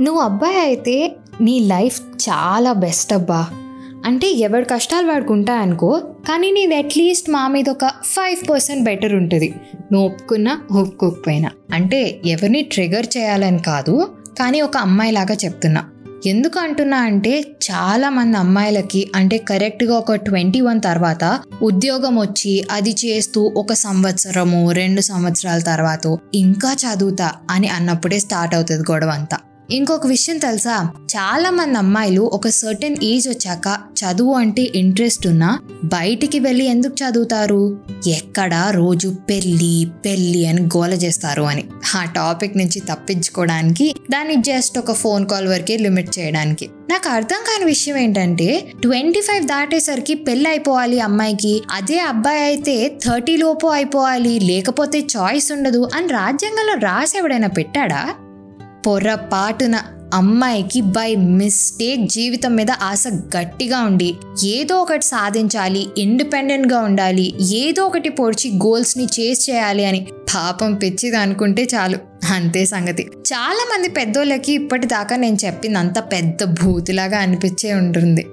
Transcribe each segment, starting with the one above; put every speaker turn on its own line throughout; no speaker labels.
నువ్వు అబ్బాయి అయితే నీ లైఫ్ చాలా బెస్ట్ అబ్బా. అంటే ఎవరి కష్టాలు వాడుకుంటా అనుకో కానీ నీది అట్లీస్ట్ మా మీద ఒక ఫైవ్ పర్సెంట్ బెటర్ ఉంటుంది. నువ్వు ఒప్పుకున్నా ఒప్పుకోకపోయినా. అంటే ఎవరిని ట్రిగర్ చేయాలని కాదు కానీ ఒక అమ్మాయిలాగా చెప్తున్నా. ఎందుకు అంటున్నా అంటే చాలా మంది అమ్మాయిలకి అంటే కరెక్ట్గా ఒక ట్వంటీ వన్ తర్వాత ఉద్యోగం వచ్చి అది చేస్తూ ఒక సంవత్సరము రెండు సంవత్సరాల తర్వాత ఇంకా చదువుతా అని అన్నప్పుడే స్టార్ట్ అవుతుంది గొడవ అంతా ఇంకొక విషయం తెలుసా? చాలా మంది అమ్మాయిలు ఒక సర్టెన్ ఏజ్ వచ్చాక చదువు అంటే ఇంట్రెస్ట్ ఉన్నా బయటికి వెళ్ళి ఎందుకు చదువుతారు? ఎక్కడ రోజు పెళ్ళి పెళ్ళి అని గోల చేస్తారు అని. ఆ టాపిక్ నుంచి తప్పించుకోవడానికి దాన్ని జస్ట్ ఒక ఫోన్ కాల్ వరకే లిమిట్ చేయడానికి. నాకు అర్థం కాని విషయం ఏంటంటే ట్వంటీ ఫైవ్ దాటేసరికి పెళ్ళి అయిపోవాలి అమ్మాయికి అదే అబ్బాయి అయితే థర్టీ లోపు అయిపోవాలి లేకపోతే చాయిస్ ఉండదు అని రాజ్యాంగంలో రాసి ఎవడైనా పెట్టాడా? పొర్రపాటున అమ్మాయికి బై మిస్టేక్ జీవితం మీద ఆశ గట్టిగా ఉండి ఏదో ఒకటి సాధించాలి ఇండిపెండెంట్గా ఉండాలి ఏదో ఒకటి పొడిచి గోల్స్ని చేస్ చేయాలి అని పాపం పిచ్చిది అనుకుంటే చాలు. అంతే సంగతి. చాలా మంది పెద్దోళ్ళకి ఇప్పటిదాకా నేను చెప్పింది అంత పెద్ద భూతిలాగా అనిపించే ఉంటుంది.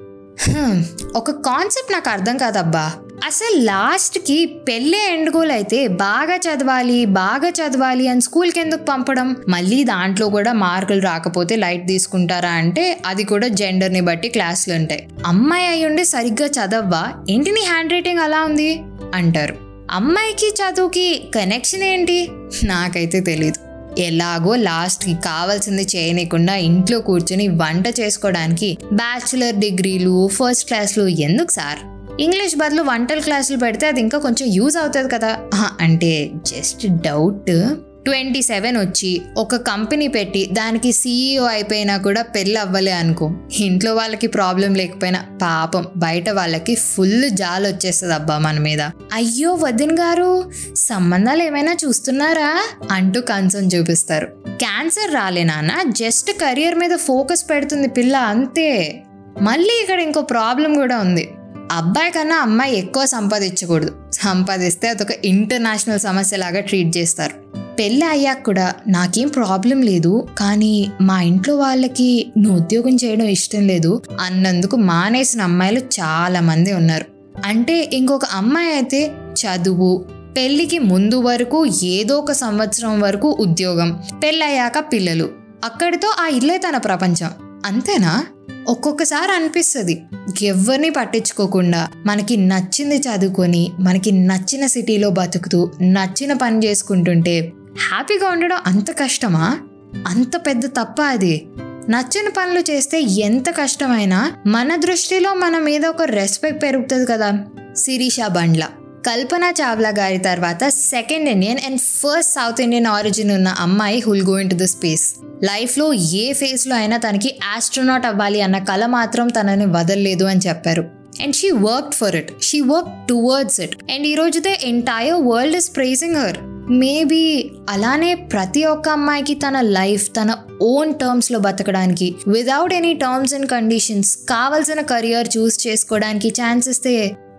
ఒక కాన్సెప్ట్ నాకు అర్థం కాదబ్బా. అసలు లాస్ట్కి పెళ్ళే ఎండ్ గోల్ అయితే బాగా చదవాలి బాగా చదవాలి అని స్కూల్కి ఎందుకు పంపడం? మళ్ళీ దాంట్లో కూడా మార్కులు రాకపోతే లైట్ తీసుకుంటారా అంటే అది కూడా జెండర్ని బట్టి క్లాసులు ఉంటాయి. అమ్మాయి అయ్యుండి సరిగ్గా చదవ్వా? ఏంటి నీ హ్యాండ్ రైటింగ్ అలా ఉంది? అంటారు. అమ్మాయికి చదువుకి కనెక్షన్ ఏంటి? నాకైతే తెలియదు ఎలాగో లాస్ట్కి కావాల్సింది చేయనీయకుండా ఇంట్లో కూర్చొని వంట చేసుకోవడానికి బ్యాచులర్ డిగ్రీలు ఫస్ట్ క్లాస్లు ఎందుకు సార్? ఇంగ్లీష్ బదులు వంటల క్లాసులు పెడితే అది ఇంకా కొంచెం యూజ్ అవుతుంది కదా. అంటే జస్ట్ డౌట్. ట్వంటీ సెవెన్ వచ్చి ఒక కంపెనీ పెట్టి దానికి సీఈఓ అయిపోయినా కూడా పెళ్ళి అవ్వలే అనుకో. ఇంట్లో వాళ్ళకి ప్రాబ్లం లేకపోయినా పాపం బయట వాళ్ళకి ఫుల్ జాలు వచ్చేస్తుంది అబ్బా మన మీద. అయ్యో వదిన్ గారు సంబంధాలు ఏమైనా చూస్తున్నారా? అంటూ కన్సర్న్ చూపిస్తారు. క్యాన్సర్ రాలే నాన్న జస్ట్ కెరియర్ మీద ఫోకస్ పెడుతుంది పిల్ల అంతే. మళ్ళీ ఇక్కడ ఇంకో ప్రాబ్లం కూడా ఉంది. అబ్బాయి కన్నా అమ్మాయి ఎక్కువ సంపాదించకూడదు. సంపాదిస్తే అదొక ఇంటర్నేషనల్ సమస్యలాగా ట్రీట్ చేస్తారు. పెళ్ళి అయ్యాక కూడా నాకేం ప్రాబ్లం లేదు కానీ మా ఇంట్లో వాళ్ళకి నువ్వు ఉద్యోగం చేయడం ఇష్టం లేదు అన్నందుకు మానేసిన అమ్మాయిలు చాలా మంది ఉన్నారు. అంటే ఇంకొక అమ్మాయి అయితే చదువు పెళ్ళికి ముందు వరకు ఏదో ఒక సంవత్సరం వరకు ఉద్యోగం పెళ్ళయ్యాక పిల్లలు. అక్కడితో ఆ ఇల్లే తన ప్రపంచం. అంతేనా? ఒక్కొక్కసారి అనిపిస్తుంది. ఎవరిని పట్టించుకోకుండా మనకి నచ్చింది చదువుకొని మనకి నచ్చిన సిటీలో బతుకుతూ నచ్చిన పని చేసుకుంటుంటే హ్యాపీగా ఉండడం అంత కష్టమా? అంత పెద్ద తప్ప అది. నచ్చిన పనులు చేస్తే ఎంత కష్టమైనా మన దృష్టిలో మన మీద ఒక రెస్పెక్ట్ పెరుగుతుంది కదా. శిరీష బండ్ల కల్పన చావ్లా గారి తర్వాత second Indian and first south Indian origin ఉన్న అమ్మాయి who'll go into the space లైఫ్లో ఏ ఫేజ్లో అయినా తనకి ఆస్ట్రోనాట్ అవ్వాలి అన్న కళ మాత్రం తనని వదలలేదు అని చెప్పారు. And she work for it she work towards it and ఈ రోజు the entire world is praising her maybe అలానే ప్రతి ఒక్క అమ్మాయికి తన లైఫ్ తన ఓన్ టర్మ్స్లో బతకడానికి without any terms and conditions కావలసిన కెరియర్ చూస్ చేసుకోవడానికి ఛాన్స్ ఇస్తే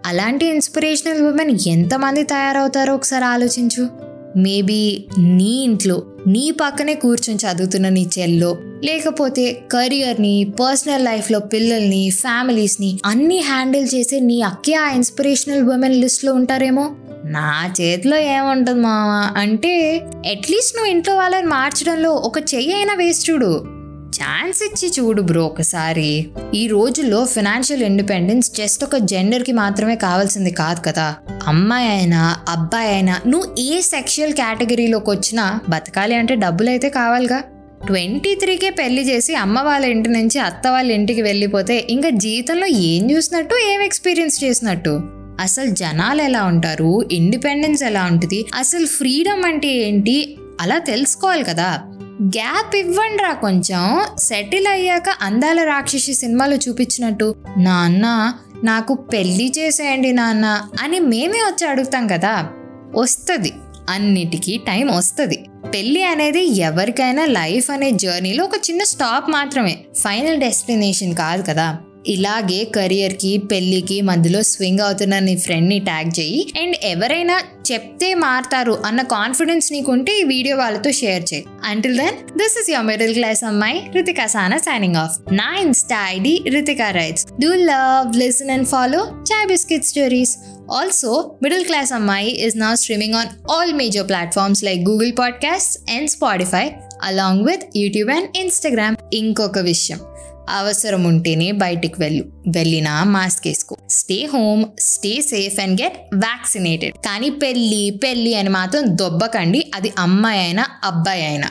అలాంటి ఇన్స్పిరేషనల్ ఉమెన్ ఎంతమంది తయారవుతారో ఒకసారి ఆలోచించు. మేబీ నీ ఇంట్లో నీ పక్కనే కూర్చొని చదువుతున్న నీ చెల్లో లేకపోతే కెరియర్ని పర్సనల్ లైఫ్లో పిల్లల్ని ఫ్యామిలీస్ని అన్నీ హ్యాండిల్ చేసే నీ అక్కే ఆ ఇన్స్పిరేషనల్ ఉమెన్ లిస్ట్లో ఉంటారేమో? నా చేతిలో ఏముంటుంది మామ అంటే అట్లీస్ట్ నువ్వు ఇంట్లో వాళ్ళని మార్చడంలో ఒక చెయ్యి అయినా వేసి చూడు. ఛాన్స్ ఇచ్చి చూడు బ్రో ఒకసారి. ఈ రోజుల్లో ఫినాన్షియల్ ఇండిపెండెన్స్ జస్ట్ ఒక జెండర్కి మాత్రమే కావాల్సింది కాదు కదా. అమ్మాయి అయినా అబ్బాయి అయినా నువ్వు ఏ సెక్షువల్ కేటగిరీలోకి వచ్చినా బతకాలి అంటే డబ్బులైతే కావాలిగా. ట్వంటీ త్రీకే పెళ్ళి చేసి అమ్మ వాళ్ళ ఇంటి నుంచి అత్త వాళ్ళ ఇంటికి వెళ్ళిపోతే ఇంకా జీవితంలో ఏం చూసినట్టు ఏం ఎక్స్పీరియన్స్ చేసినట్టు? అసలు జనాలు ఎలా ఉంటారు? ఇండిపెండెన్స్ ఎలా ఉంటుంది? అసలు ఫ్రీడమ్ అంటే ఏంటి? అలా తెలుసుకోవాలి కదా. గ్యాప్ ఇవ్వండిరా కొంచెం. సెటిల్ అయ్యాక అందాల రాక్షసి సినిమాలో చూపించినట్టు. నాన్న నాకు పెళ్ళి చేసేయండి నాన్న అని మేమే వచ్చి అడుగుతాం కదా. వస్తుంది. అన్నిటికీ టైం వస్తుంది. పెళ్ళి అనేది ఎవరికైనా లైఫ్ అనే జర్నీలో ఒక చిన్న స్టాప్ మాత్రమే. ఫైనల్ డెస్టినేషన్ కాదు కదా. ఇలాగే కెరియర్కి పెళ్ళికి మధ్యలో స్వింగ్ అవుతున్న నీ ఫ్రెండ్ని ట్యాగ్ చేయి. అండ్ ఎవరైనా చెప్తే మారుతారు అన్న కాన్ఫిడెన్స్ నీకుంటే ఈ వీడియో వాళ్ళతో షేర్ చేయి. Until then this is your middle class అమ్మాయి రితికా సానా సైనింగ్ ఆఫ్ నా insta ID Ritika writes do love listen and follow chai biscuit stories also middle class అమ్మాయి ఇస్ నా streaming on all major platforms like Google podcast and Spotify along with YouTube and Instagram ఇంకొక విషయం. అవసరం ఉంటేనే బయటికి వెళ్ళు. వెళ్ళినా mask వేసుకో. Stay home stay safe and get vaccinated కానీ పెళ్ళి పెళ్ళి అని మాత్రం దొబ్బకండి. అది అమ్మాయి అయినా అబ్బాయి అయినా.